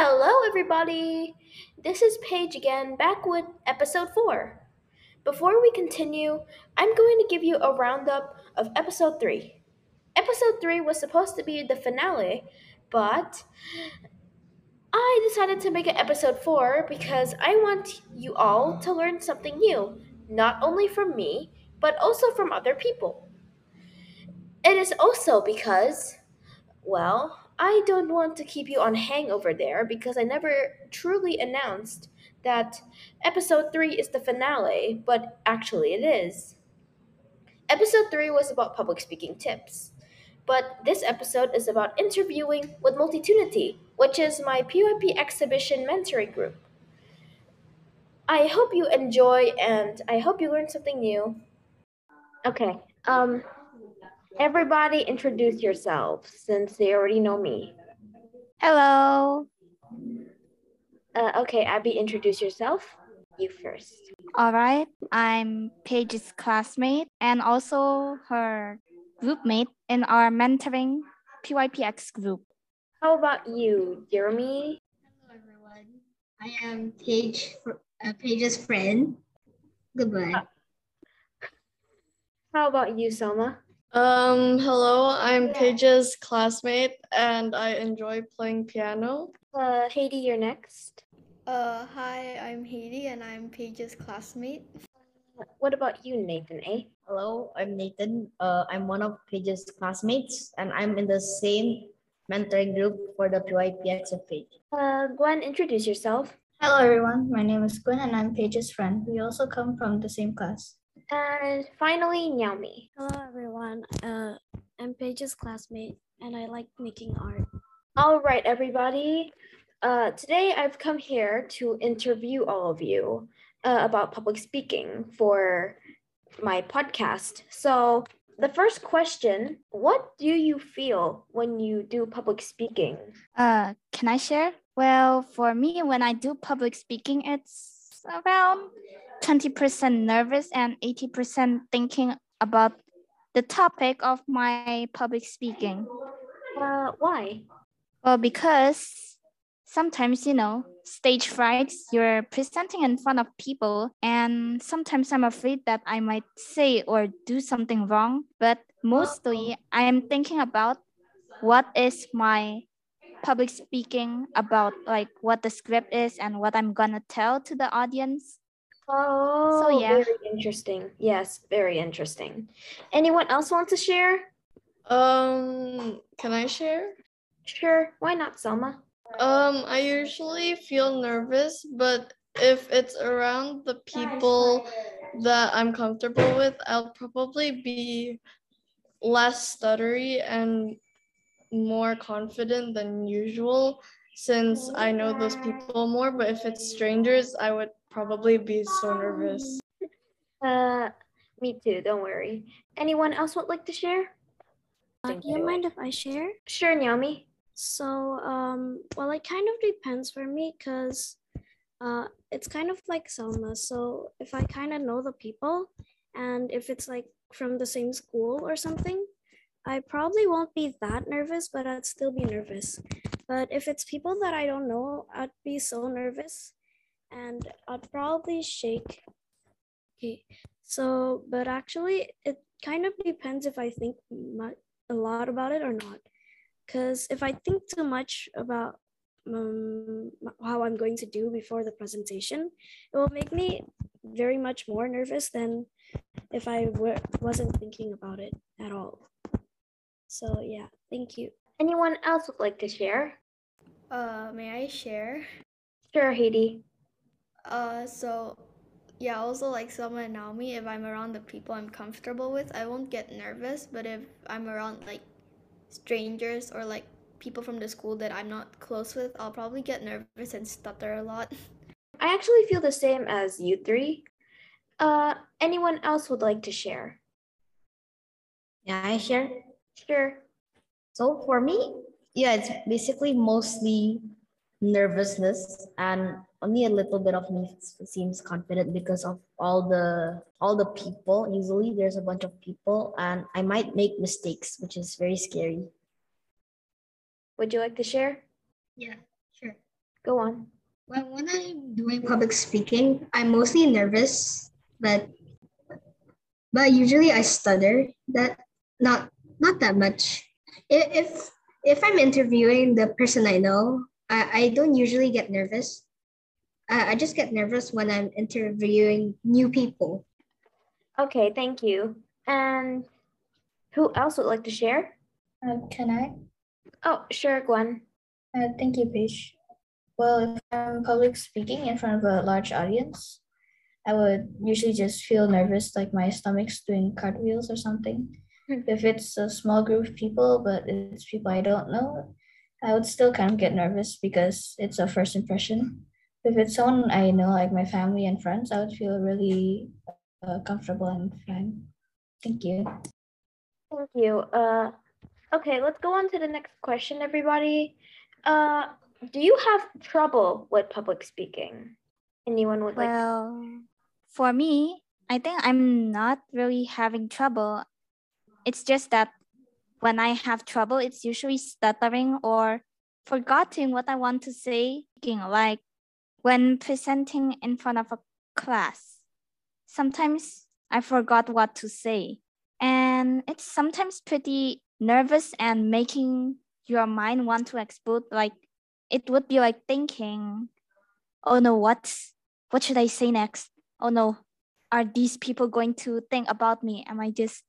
Hello, everybody! This is Paige again, back with episode 4. Before we continue, I'm going to give you a roundup of episode 3. Episode 3 was supposed to be the finale, but I decided to make it episode 4 because I want you all to learn something new, not only from me, but also from other people. It is also because, well, I don't want to keep you on hangover there because I never truly announced that episode 3 is the finale, but actually it is. Episode 3 was about public speaking tips, but this episode is about interviewing with Multitunity, which is my PYP exhibition mentoring group. I hope you enjoy and I hope you learn something new. Okay, um, everybody introduce yourselves since they already know me. Hello. Uh, okay, Abby, introduce yourself. You first. All right. I'm Paige's classmate and also her groupmate in our mentoring PYPX group. How about you, Jeremy? Hello, everyone. I am Paige, uh, Paige's friend. Goodbye. How about you, Selma? Um, hello, I'm Paige's classmate and I enjoy playing piano. Uh, Heidi, you're next. Uh, hi, I'm Heidi and I'm Paige's classmate. What about you, Nathan, eh? Hello, I'm Nathan. Uh, I'm one of Paige's classmates and I'm in the same mentoring group for the PYPX of Paige. Uh, Gwen, introduce yourself. Hello, everyone. My name is Gwen and I'm Paige's friend. We also come from the same class. And finally, Naomi. Hello, everyone. Uh, I'm Paige's classmate and I like making art. All right, everybody. Uh, today I've come here to interview all of you uh, about public speaking for my podcast. So, the first question What do you feel when you do public speaking? Uh, can I share? Well, for me, when I do public speaking, it's around 20% nervous and 80% thinking about the topic of my public speaking. Uh, why? Well, because sometimes, you know, stage frights, you're presenting in front of people, and sometimes I'm afraid that I might say or do something wrong. But mostly, I am thinking about what is my public speaking about, like what the script is and what I'm gonna tell to the audience. Oh, So, yeah. very interesting. Yes, very interesting. Anyone else want to share? Um, can I share? Sure, why not, Selma? Um, I usually feel nervous, but if it's around the people that I'm comfortable with, I'll probably be less stuttery and more confident than usual since I know those people more. But if it's strangers, I would probably be so nervous. Uh, me too, don't worry. Anyone else would like to share? Uh, do you you. mind if I share? Sure, Naomi. So, um, well, it kind of depends for me because uh, it's kind of like Selma. So, if I kind of know the people and if it's like from the same school or something, I probably won't be that nervous, but I'd still be nervous. But if it's people that I don't know, I'd be so nervous and I'd probably shake. Okay, so, but actually, it kind of depends if I think mu- a lot about it or not. Because if I think too much about um, how I'm going to do before the presentation, it will make me very much more nervous than if I were, wasn't thinking about it at all. So, yeah, thank you. Anyone else would like to share? Uh, may I share? Sure, Heidi. Uh, so yeah, also like Selma and Naomi, if I'm around the people I'm comfortable with, I won't get nervous. But if I'm around like strangers or like people from the school that I'm not close with, I'll probably get nervous and stutter a lot. I actually feel the same as you three. Uh, anyone else would like to share? Yeah, I share. Sure. So for me, yeah, it's basically mostly nervousness and only a little bit of me seems confident because of all the all the people. Usually there's a bunch of people and I might make mistakes, which is very scary. Would you like to share? Yeah, sure. Go on. Well, when I'm doing public speaking, I'm mostly nervous, but but usually I stutter. That not not that much. I- If if I'm interviewing the person I know, I, I don't usually get nervous. I, I just get nervous when I'm interviewing new people. Okay, thank you. And who else would like to share? Uh, can I? Oh, sure, Gwen. Uh, thank you, Paige. Well, if I'm public speaking in front of a large audience, I would usually just feel nervous, like my stomach's doing cartwheels or something. Hmm. If it's a small group of people, but it's people I don't know, I would still kind of get nervous because it's a first impression. If it's someone I know, like my family and friends, I would feel really uh, comfortable and fine. Thank you. Thank you. Uh, okay, let's go on to the next question, everybody. Uh, do you have trouble with public speaking? Anyone would like? Well, for me, I think I'm not really having trouble. It's just that when I have trouble, it's usually stuttering or forgetting what I want to say. Like when presenting in front of a class, sometimes I forgot what to say. And it's sometimes pretty nervous and making your mind want to explode. Like it would be like thinking, oh no, what, what should I say next? Oh no, are these people going to think about me? Am I just,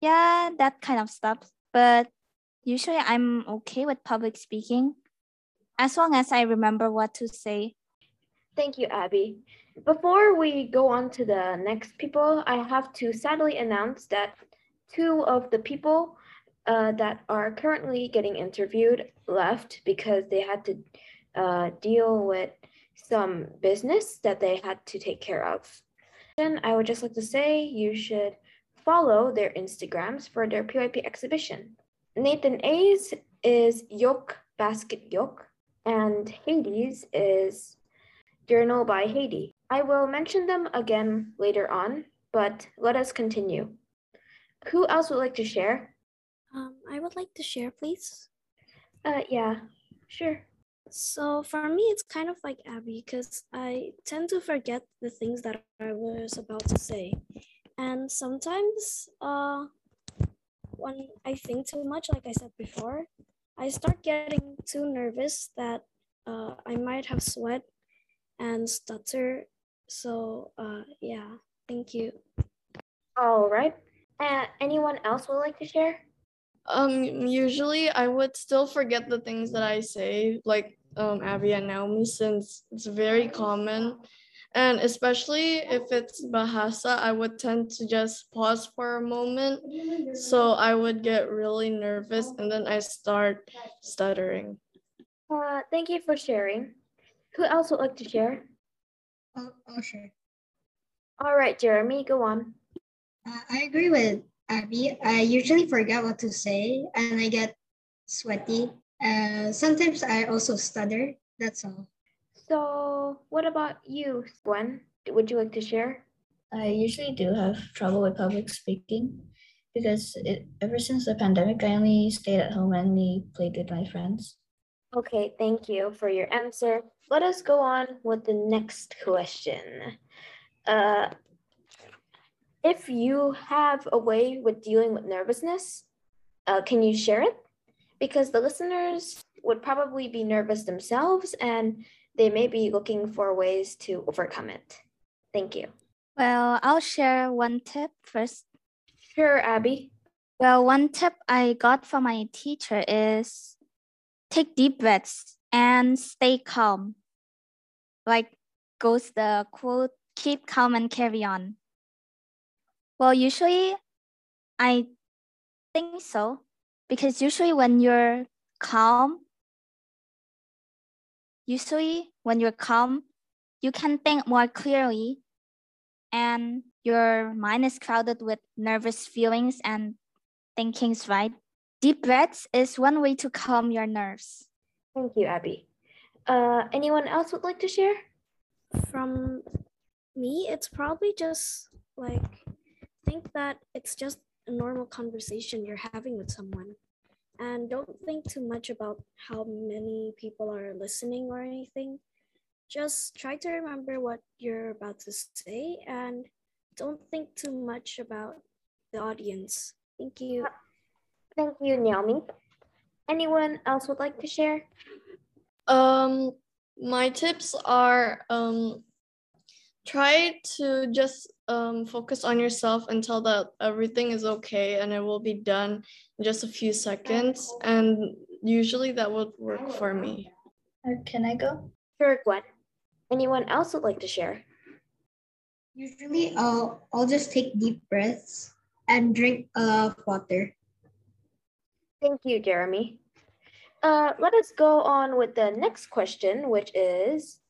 yeah, that kind of stuff. But usually I'm okay with public speaking as long as I remember what to say. Thank you, Abby. Before we go on to the next people, I have to sadly announce that two of the people uh, that are currently getting interviewed left because they had to uh, deal with some business that they had to take care of. And I would just like to say you should follow their Instagrams for their PYP exhibition. Nathan A's is Yoke Basket Yoke, and Heidi's is Journal by Heidi. I will mention them again later on, but let us continue. Who else would like to share? Um, I would like to share, please. Uh, yeah, sure. So for me, it's kind of like Abby because I tend to forget the things that I was about to say, and sometimes, uh, when I think too much, like I said before, I start getting too nervous that uh, I might have sweat and stutter. So uh, yeah, thank you. All right. Uh, anyone else would like to share? Um, usually I would still forget the things that I say, like um, Abby and Naomi, since it's very common. And especially if it's Bahasa, I would tend to just pause for a moment. So I would get really nervous and then I start stuttering. Uh, thank you for sharing. Who else would like to share? Oh, oh sure. All right, Jeremy, go on. Uh, I agree with Abby. I usually forget what to say and I get sweaty. Uh, sometimes I also stutter. That's all. So, what about you, Gwen? Would you like to share? I usually do have trouble with public speaking because it, ever since the pandemic, I only stayed at home and only played with my friends. Okay, thank you for your answer. Let us go on with the next question. Uh, if you have a way with dealing with nervousness, uh, can you share it? Because the listeners would probably be nervous themselves and they may be looking for ways to overcome it. Thank you. Well, I'll share one tip first. Sure, Abby. Well, one tip I got from my teacher is take deep breaths and stay calm. Like goes the quote, keep calm and carry on. Well, usually I think so because usually when you're calm, usually when you're calm, you can think more clearly and your mind is crowded with nervous feelings and thinkings, right? Deep breaths is one way to calm your nerves. Thank you, Abby. Uh, anyone else would like to share? From me, it's probably just like think that it's just a normal conversation you're having with someone. And don't think too much about how many people are listening or anything. Just try to remember what you're about to say and don't think too much about the audience. Thank you. Thank you, Naomi. Anyone else would like to share? Um, my tips are um, try to just um, focus on yourself and tell that everything is okay and it will be done in just a few seconds. And usually that would work for me. Uh, can I go? Sure, Gwen. Anyone else would like to share? Usually, I'll I'll just take deep breaths and drink a lot of water. Thank you, Jeremy. Uh, let us go on with the next question, which is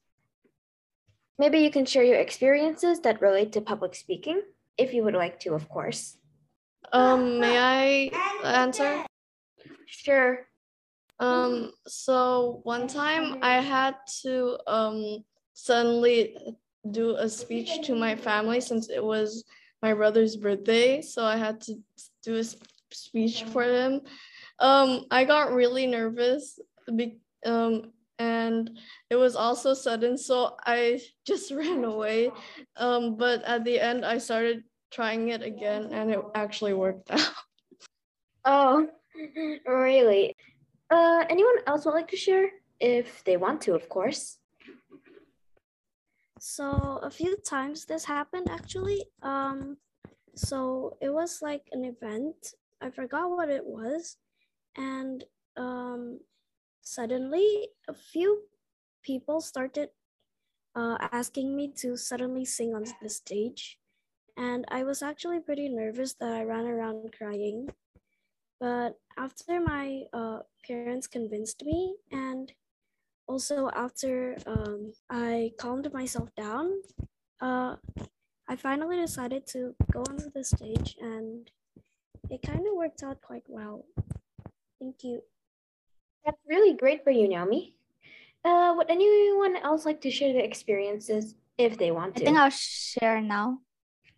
maybe you can share your experiences that relate to public speaking, if you would like to, of course. Um, may I answer? Sure. Um, so one time I had to um suddenly do a speech to my family since it was my brother's birthday. So I had to do a speech for them. Um, I got really nervous be- um, and it was also sudden. So I just ran away. Um, but at the end, I started trying it again and it actually worked out. Oh, really? Uh, anyone else would like to share? If they want to, of course. So a few times this happened actually. Um, so it was like an event. I forgot what it was, and um, suddenly a few people started uh, asking me to suddenly sing on the stage, and I was actually pretty nervous that I ran around crying. But after my uh, parents convinced me, and also after um, I calmed myself down, uh, I finally decided to go onto the stage, and it kind of worked out quite well. Thank you. That's really great for you, Naomi. Uh, would anyone else like to share their experiences if they want to? I think I'll share now.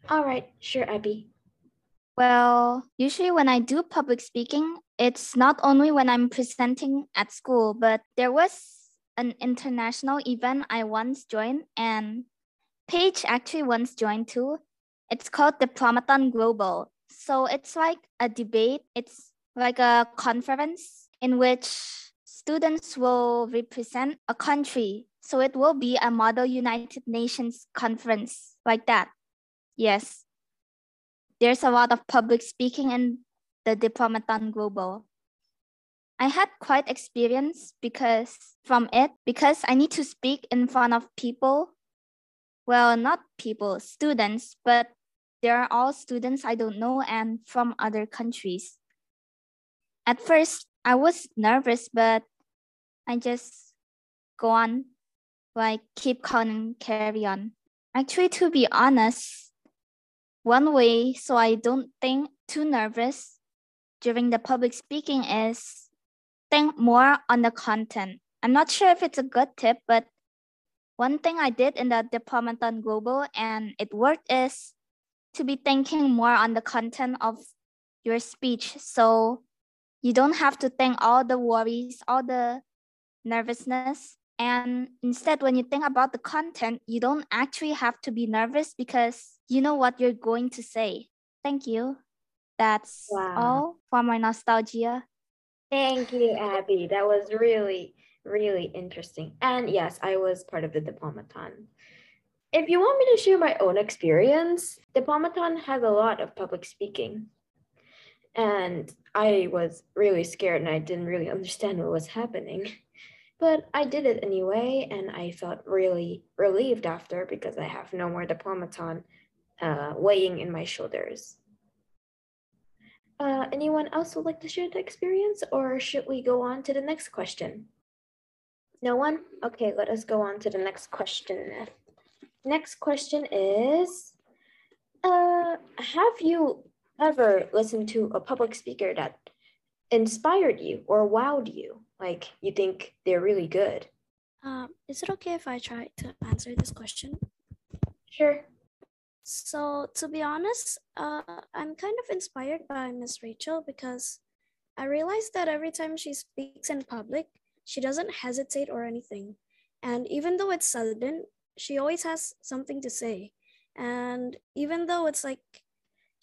All right, sure, Abby. Well, usually when I do public speaking, it's not only when I'm presenting at school, but there was an international event I once joined, and Paige actually once joined too. It's called Diplomaton Global. So it's like a debate, it's like a conference in which students will represent a country. So it will be a Model United Nations conference like that. Yes there's a lot of public speaking in the Diplomaton Global. I had quite experience because from it because I need to speak in front of people. Well, not people, students, but they are all students I don't know and from other countries. At first, I was nervous, but I just go on, like keep calm and carry on. Actually, to be honest, one way so I don't think too nervous during the public speaking is think more on the content. I'm not sure if it's a good tip, but one thing I did in the department Diplomaton Global and it worked is to be thinking more on the content of your speech. So you don't have to think all the worries, all the nervousness. And instead, when you think about the content, you don't actually have to be nervous because you know what you're going to say. Thank you. That's Wow. all for my nostalgia. Thank you, Abby. That was really, really interesting. And yes, I was part of the Diplomaton. If you want me to share my own experience, Diplomaton has a lot of public speaking. And I was really scared and I didn't really understand what was happening. But I did it anyway, and I felt really relieved after because I have no more Diplomaton uh, weighing in my shoulders. Uh, anyone else would like to share the experience, or should we go on to the next question? No one? Okay, let us go on to the next question. Next question is uh, Have you ever listened to a public speaker that inspired you or wowed you? Like you think they're really good? Um, is it okay if I try to answer this question? Sure. So to be honest, uh, I'm kind of inspired by Miss Rachel because I realized that every time she speaks in public, she doesn't hesitate or anything. And even though it's sudden, she always has something to say. And even though it's like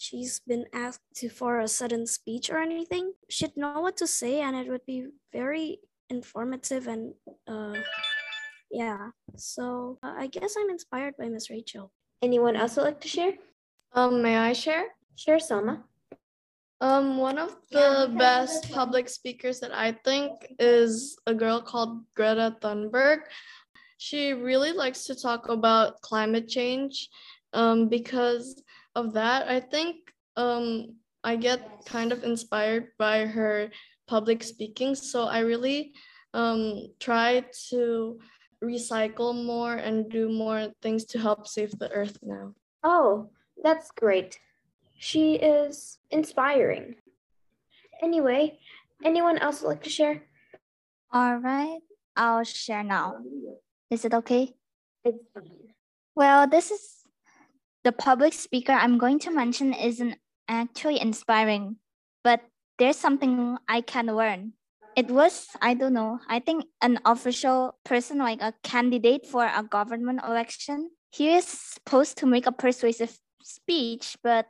she's been asked to for a sudden speech or anything, she'd know what to say and it would be very informative and uh yeah. So uh, I guess I'm inspired by Miss Rachel. Anyone else would like to share? Um, may I share? Share, Selma. Um, one of the best public speakers that I think is a girl called Greta Thunberg. She really likes to talk about climate change. Um, because of that, I think um, I get kind of inspired by her public speaking. So I really um, try to recycle more and do more things to help save the earth now. Oh, that's great. She is inspiring. Anyway, anyone else would like to share? All right, I'll share now. Is it okay? It's fine. Well, this is the public speaker I'm going to mention isn't actually inspiring, but there's something I can learn. It was, I don't know, I think an official person, like a candidate for a government election. He is supposed to make a persuasive speech, but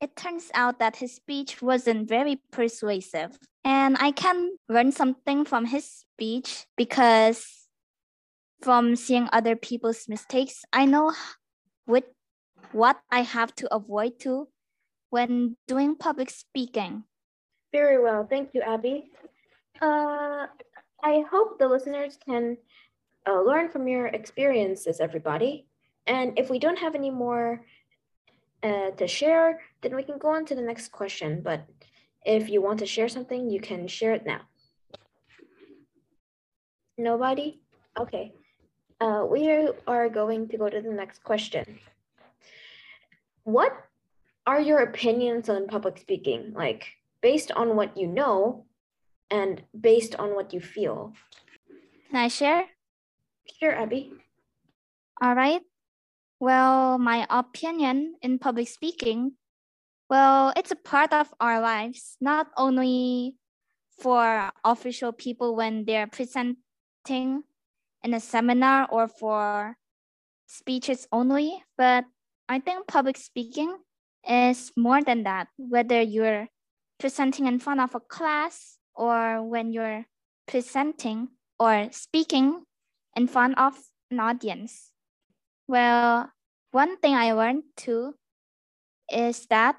it turns out that his speech wasn't very persuasive. And I can learn something from his speech because from seeing other people's mistakes, I know what, what I have to avoid to when doing public speaking. Very well. Thank you, Abby. Uh, I hope the listeners can uh, learn from your experiences, everybody. And if we don't have any more uh, to share, then we can go on to the next question. But if you want to share something, you can share it now. Nobody? Okay. Uh, we are going to go to the next question. What are your opinions on public speaking? Like, based on what you know and based on what you feel? Can I share? Sure, Abby. All right. Well, my opinion in public speaking, well, it's a part of our lives, not only for official people when they're presenting in a seminar or for speeches only, but I think public speaking is more than that, whether you're presenting in front of a class or when you're presenting or speaking in front of an audience. Well, one thing I learned too is that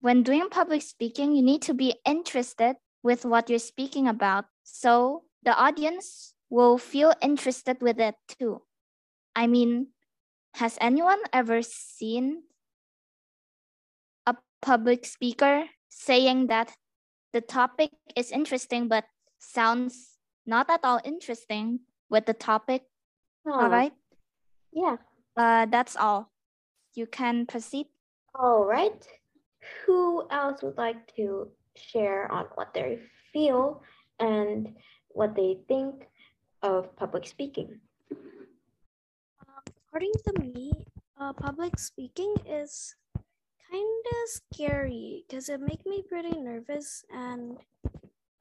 when doing public speaking, you need to be interested with what you're speaking about. So the audience will feel interested with it too. I mean, has anyone ever seen a public speaker saying that the topic is interesting but sounds not at all interesting with the topic? All Oh, right. Yeah. Uh, that's all. You can proceed. All right. Who else would like to share on what they feel and what they think of public speaking? According to me, uh, public speaking is kind of scary because it make me pretty nervous and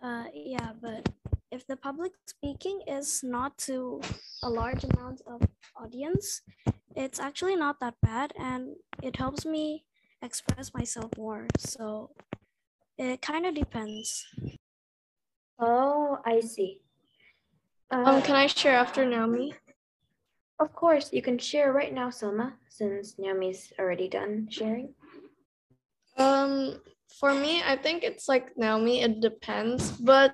uh, yeah, but if the public speaking is not to a large amount of audience, it's actually not that bad and it helps me express myself more. So it kind of depends. Oh, I see. Uh, Um, can I share after Naomi? Of course, you can share right now, Selma, since Naomi's already done sharing. Um, for me, I think it's like Naomi, it depends. But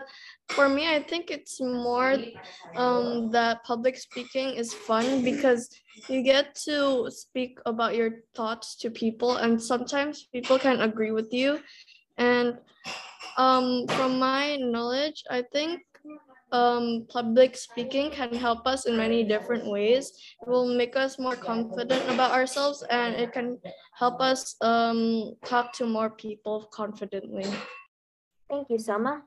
for me, I think it's more um, that public speaking is fun because you get to speak about your thoughts to people, and sometimes people can agree with you. And um, from my knowledge, I think um, public speaking can help us in many different ways. It will make us more confident about ourselves, and it can help us um, talk to more people confidently. Thank you, Selma.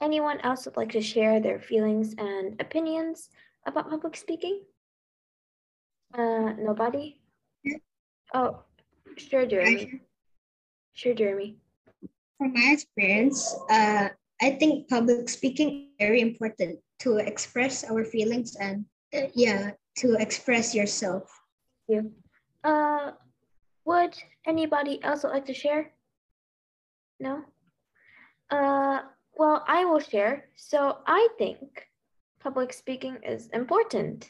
Anyone else would like to share their feelings and opinions about public speaking? Uh, nobody? Oh, sure, Jeremy. Sure, Jeremy. From my experience, uh, I think public speaking very important to express our feelings and uh, yeah, to express yourself. Thank you. Uh, would anybody else like to share? No? Uh, well, I will share. So I think public speaking is important.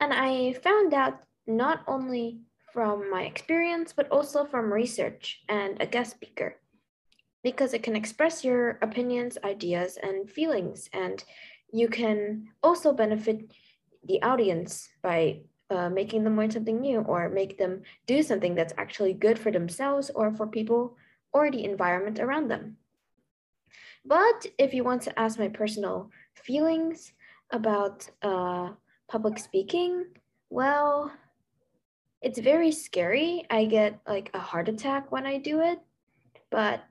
And I found out not only from my experience, but also from research and a guest speaker, because it can express your opinions, ideas, and feelings. And you can also benefit the audience by uh, making them learn something new or make them do something that's actually good for themselves or for people or the environment around them. But if you want to ask my personal feelings about uh, public speaking, well, it's very scary. I get like a heart attack when I do it, but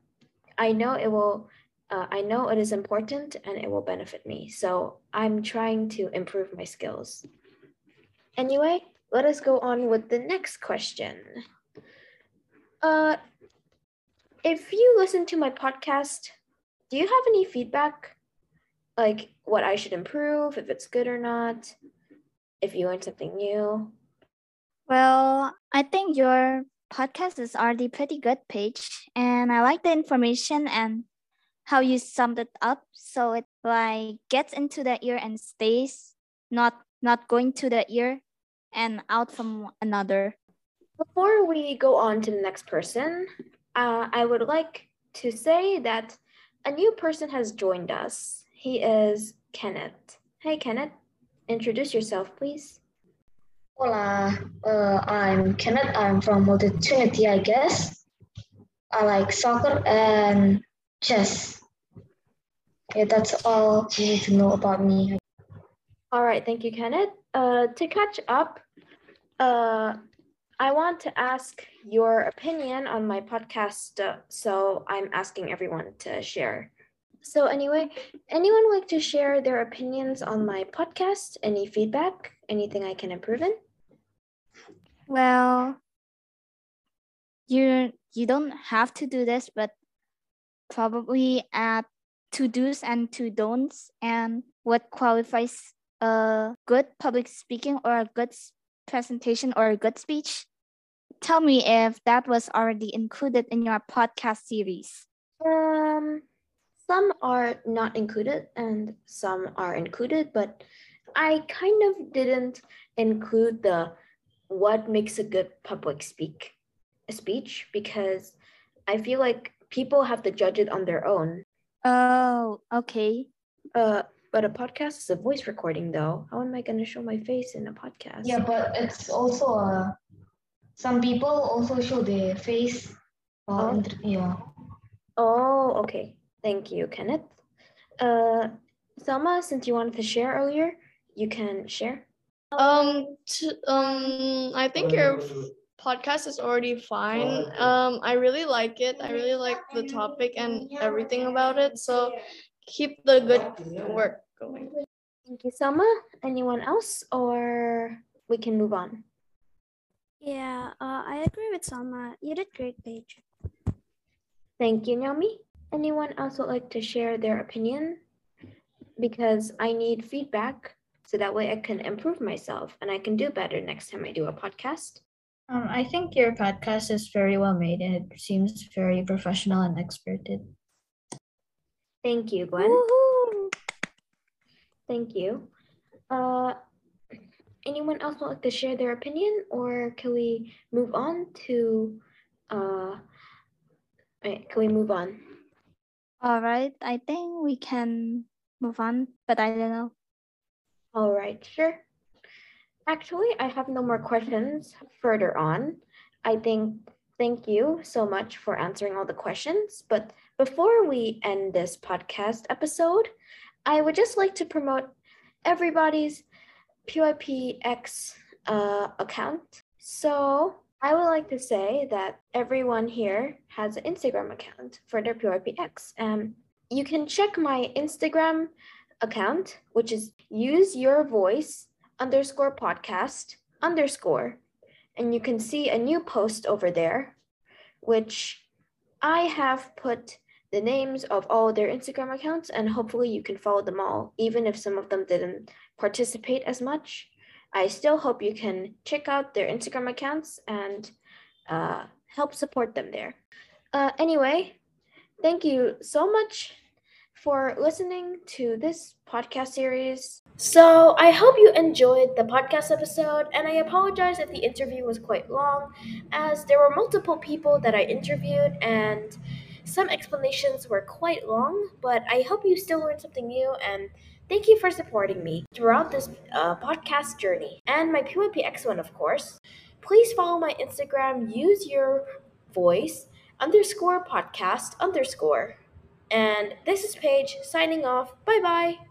I know it will. Uh, I know it is important and it will benefit me. So I'm trying to improve my skills. Anyway, let us go on with the next question. Uh, if you listen to my podcast, do you have any feedback? Like what I should improve, if it's good or not, if you learned something new? Well, I think your podcast is already pretty good, Paige and I like the information and how you summed it up. So it like gets into the ear and stays, not not going to the ear and out from another. Before we go on to the next person, uh, I would like to say that a new person has joined us. He is Kenneth. Hey, Kenneth, introduce yourself, please. Hola, uh, I'm Kenneth. I'm from Multitunity, I guess. I like soccer and chess. Yeah, that's all you need to know about me. All right, thank you, Kenneth. Uh, to catch up, uh, I want to ask your opinion on my podcast, uh, so I'm asking everyone to share. So, anyway, anyone like to share their opinions on my podcast? Any feedback? Anything I can improve in? Well, you you don't have to do this, but probably add to do's and to don'ts and what qualifies a good public speaking or a good presentation or a good speech. Tell me if that was already included in your podcast series. Um, some are not included and some are included, but I kind of didn't include the what makes a good public speak a speech because I feel like people have to judge it on their own. Oh, okay. Uh, but a podcast is a voice recording, though. How am I going to show my face in a podcast? Yeah, but it's also uh, some people also show their face. Oh. yeah. Oh, okay. Thank you, Kenneth. Uh, Selma, since you wanted to share earlier, you can share. Um, t- um, I think your f- podcast is already fine. Um, I really like it. I really like the topic and everything about it. So keep the good work going. Thank you, Selma. Anyone else, or we can move on? Yeah, uh, I agree with Selma. You did great, Paige. Thank you, Naomi. Anyone else would like to share their opinion? Because I need feedback so that way I can improve myself and I can do better next time I do a podcast. Um, I think your podcast is very well made and it seems very professional and experted. Thank you, Gwen. Thank you. Uh, anyone else would like to share their opinion, or can we move on to? Uh, wait, can we move on? All right. I think we can move on, but I don't know. All right, sure. Actually, I have no more questions further on. I think thank you so much for answering all the questions. But before we end this podcast episode, I would just like to promote everybody's PYPX uh, account. So I would like to say that everyone here has an Instagram account for their PYPX. And you can check my Instagram account, which is use your voice underscore podcast underscore. And you can see a new post over there, which I have put the names of all their Instagram accounts, and hopefully you can follow them all, even if some of them didn't participate as much. I still hope you can check out their Instagram accounts and uh, help support them there. Uh, anyway, thank you so much for listening to this podcast series. So, I hope you enjoyed the podcast episode, and I apologize if the interview was quite long, as there were multiple people that I interviewed, and some explanations were quite long, but I hope you still learned something new, and thank you for supporting me throughout this uh, podcast journey, and my PYPX1, of course. Please follow my Instagram, use your voice underscore podcast underscore. And this is Paige signing off. Bye bye.